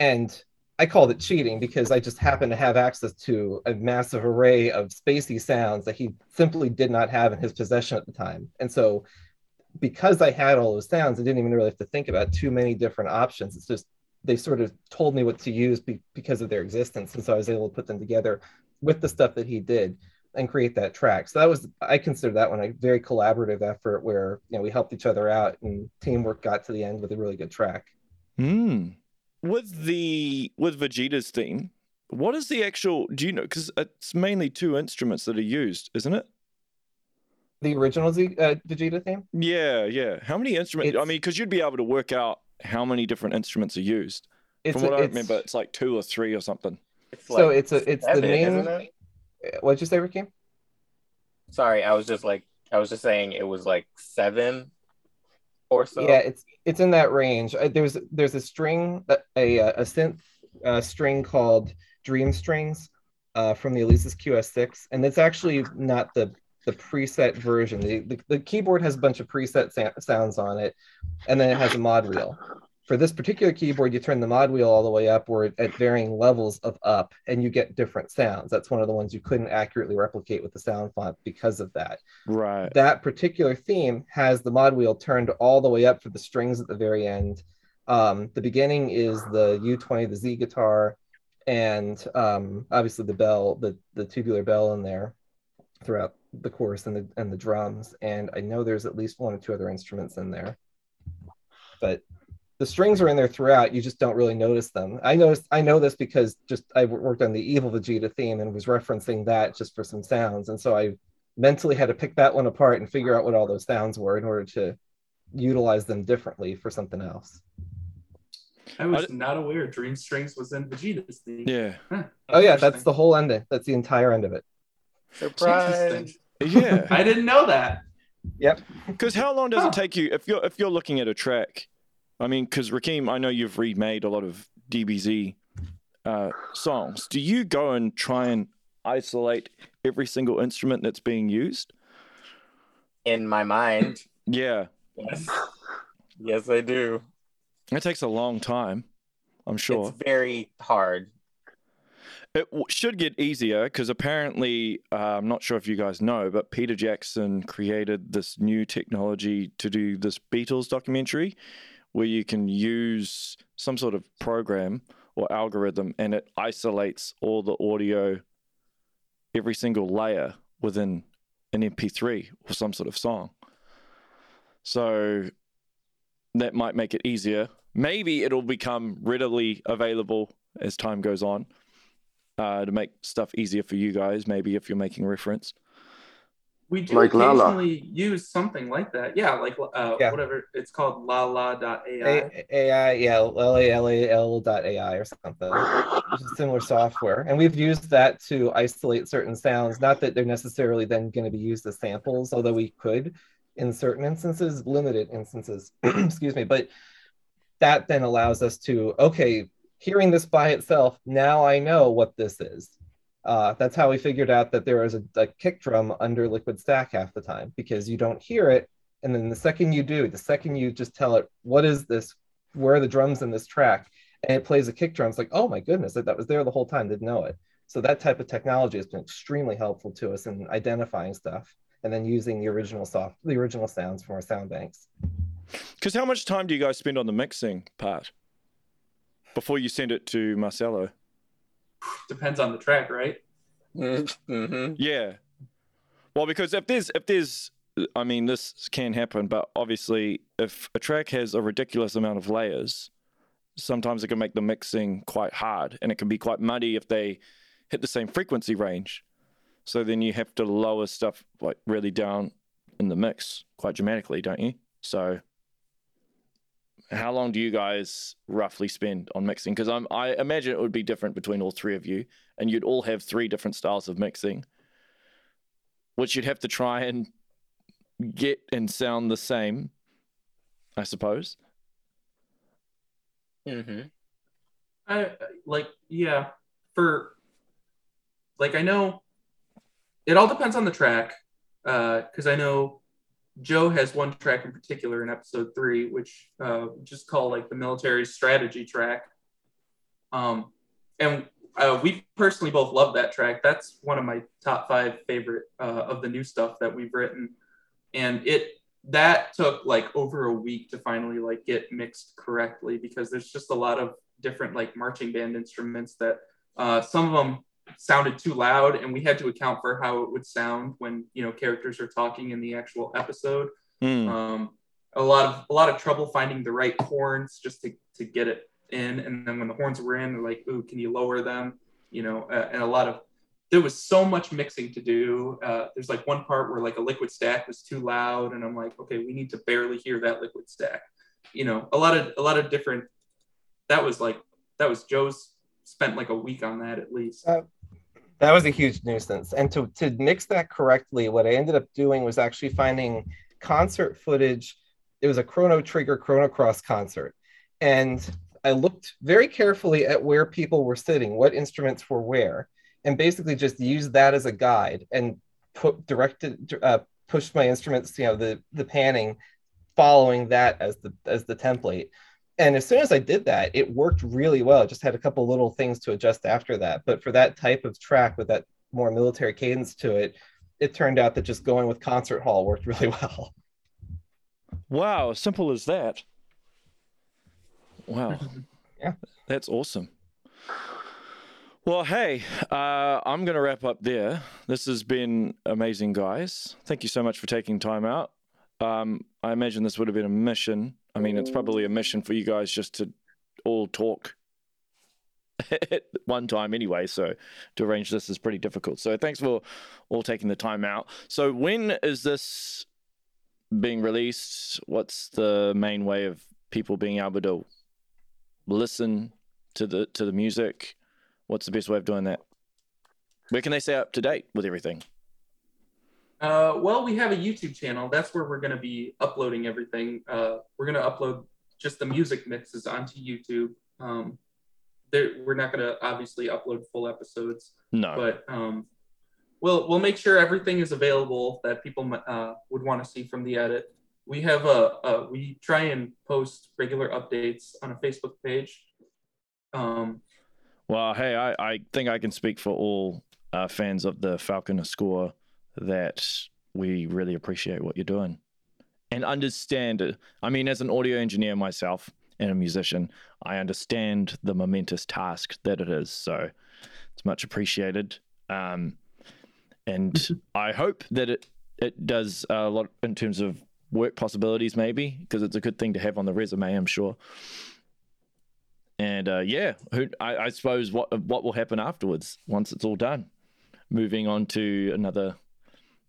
and I called it cheating because I just happened to have access to a massive array of spacey sounds that he simply did not have in his possession at the time. And so because I had all those sounds, I didn't even really have to think about too many different options. It's just they sort of told me what to use be, because of their existence. And so I was able to put them together with the stuff that he did and create that track. So that was I consider that one a very collaborative effort where you know we helped each other out and teamwork got to the end with a really good track. Hmm. With the with Vegeta's theme, what is the actual? Do you know? Because it's mainly two instruments that are used, isn't it? The original Z, uh, Vegeta theme. Yeah, yeah. How many instruments? I mean, because you'd be able to work out how many different instruments are used. It's From what a- I remember, it's like two or three or something. It's So like it's a it's the seven, main. it? What'd you say, Rakeem? Sorry, I was just like I was just saying it was like seven or so. Yeah, it's it's in that range. Uh, There's there's a string a a, a synth uh, string called Dream Strings uh, from the Alesis QS6, and it's actually not the the preset version. The, the the keyboard has a bunch of preset sa- sounds on it, and then it has a mod wheel. For this particular keyboard, you turn the mod wheel all the way upward at varying levels of up, and you get different sounds. That's one of the ones you couldn't accurately replicate with the sound font because of that Right. that particular theme has the mod wheel turned all the way up for the strings at the very end. Um, the beginning is the U20, the Z guitar, and um, obviously the bell, the, the tubular bell in there throughout the chorus and the and the drums. And I know there's at least one or two other instruments in there, but the strings are in there throughout. You just don't really notice them. I noticed. I know this because just I worked on the Evil Vegeta theme and was referencing that just for some sounds, and so I mentally had to pick that one apart and figure out what all those sounds were in order to utilize them differently for something else. I was I- not aware Dream Strings was in Vegeta's theme. Yeah. Huh, Oh yeah, that's the whole ending. That's the entire end of it. Surprise. Interesting. Yeah. I didn't know that. Yep. Because how long does Huh. it take you if you're if you're looking at a track? I mean, because Rakeem, I know you've remade a lot of DBZ uh, songs. Do you go and try and isolate every single instrument that's being used? In my mind, Yeah, yes. Yes, I do. it takes a long time. I'm sure. It's very hard. It w- should get easier because apparently, uh, I'm not sure if you guys know, but Peter Jackson created this new technology to do this Beatles documentary where you can use some sort of program or algorithm and it isolates all the audio, every single layer within an MP3 or some sort of song. So that might make it easier. Maybe it'll become readily available as time goes on uh, to make stuff easier for you guys. Maybe if you're making reference. We do Like Lala. occasionally use something like that. Yeah, like uh, Yeah. whatever it's called, lala.ai. A- AI, yeah, LALAL dot AI or something. Which is similar software. And we've used that to isolate certain sounds. Not that they're necessarily then going to be used as samples, although we could in certain instances, limited instances. Excuse me. But that then allows us to, okay, hearing this by itself, now I know what this is. Uh, that's how we figured out that there was a, a kick drum under Liquid Stack half the time because you don't hear it. And then the second you do, the second you just tell it, what is this? Where are the drums in this track? And it plays a kick drum. It's like, oh my goodness, that, that was there the whole time, didn't know it. So that type of technology has been extremely helpful to us in identifying stuff and then using the original soft, the original sounds from our sound banks. Because how much time do you guys spend on the mixing part before you send it to Marcelo? Depends on the track, right? Mm-hmm. Yeah. Well, because if there's if there's I mean this can happen, but obviously if a track has a ridiculous amount of layers, sometimes it can make the mixing quite hard and it can be quite muddy if they hit the same frequency range. So then you have to lower stuff like really down in the mix quite dramatically, don't you? So how long do you guys roughly spend on mixing? Because I'm I imagine it would be different between all three of you, and you'd all have three different styles of mixing, which you'd have to try and get and sound the same, I suppose. Mm-hmm. I like yeah for like I know it all depends on the track because I know Joe has one track in particular in episode three which uh, just call like the military strategy track. Um, and uh, we personally both love that track. That's one of my top five favorite uh, of the new stuff that we've written. And it that took like over a week to finally like get mixed correctly because there's just a lot of different like marching band instruments that uh, some of them sounded too loud and we had to account for how it would sound when you know characters are talking in the actual episode. Hmm. um, a lot of a lot of trouble finding the right horns just to, to get it in and then when the horns were in they're like ooh can you lower them? You know uh, and a lot of there was so much mixing to do. Uh, there's like one part where like a liquid stack was too loud and i'm like okay we need to barely hear that liquid stack. You know a lot of a lot of different that was like that was joe's spent like a week on that at least. Uh, That was a huge nuisance. And to, to mix that correctly, what I ended up doing was actually finding concert footage. It was a Chrono Trigger Chrono Cross concert. And I looked very carefully at where people were sitting, what instruments were where, and basically just used that as a guide and put directed, uh, pushed my instruments, you know, the, the panning following that as the, as the template and as soon as I did that, it worked really well. It just had a couple little things to adjust after that. But for that type of track with that more military cadence to it, it turned out that just going with concert hall worked really well. Wow, simple as that. Wow. Yeah. That's awesome. Well, hey, uh, I'm going to wrap up there. This has been amazing, guys. Thank you so much for taking time out. Um, I imagine this would have been a mission. I mean, it's probably a mission for you guys just to all talk at one time anyway. So to arrange this is pretty difficult. So thanks for all taking the time out. So when is this being released? What's the main way of people being able to listen to the to the music? What's the best way of doing that? Where can they stay up to date with everything? Uh, well, we have a YouTube channel. That's where we're going to be uploading everything. Uh, we're going to upload just the music mixes onto YouTube. Um, there, we're not going to obviously upload full episodes, No. but um, we'll we'll make sure everything is available that people uh, would want to see from the edit. We have a, a we try and post regular updates on a Facebook page. Um, Well, hey, I, I think I can speak for all uh, fans of the Faulconer score that we really appreciate what you're doing and understand it. I mean, as an audio engineer myself and a musician, I understand the momentous task that it is. So it's much appreciated. Um, and I hope that it, it does a lot in terms of work possibilities, maybe, because it's a good thing to have on the resume, I'm sure. And uh, yeah, who, I, I suppose what what will happen afterwards once it's all done? Moving on to another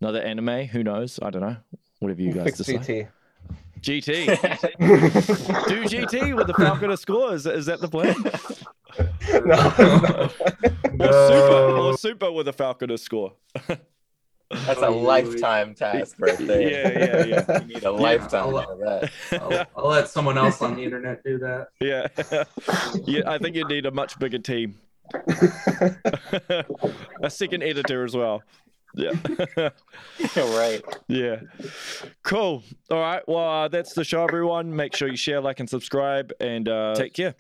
Another anime? Who knows? I don't know. Whatever you guys Fix decide. GT. GT. Do GT with the Faulconer score. Is, is that the plan? no, Or super, or super with a Faulconer score. That's a lifetime task right there. Yeah, yeah, yeah. You need a lifetime I'll- for that. I'll, I'll let someone else on the internet do that. Yeah. yeah, I think you need a much bigger team. a second editor as well. Yeah. right. yeah. Cool. All right. Well, uh, that's the show, everyone. Make sure you share, like, and subscribe, and uh, take care.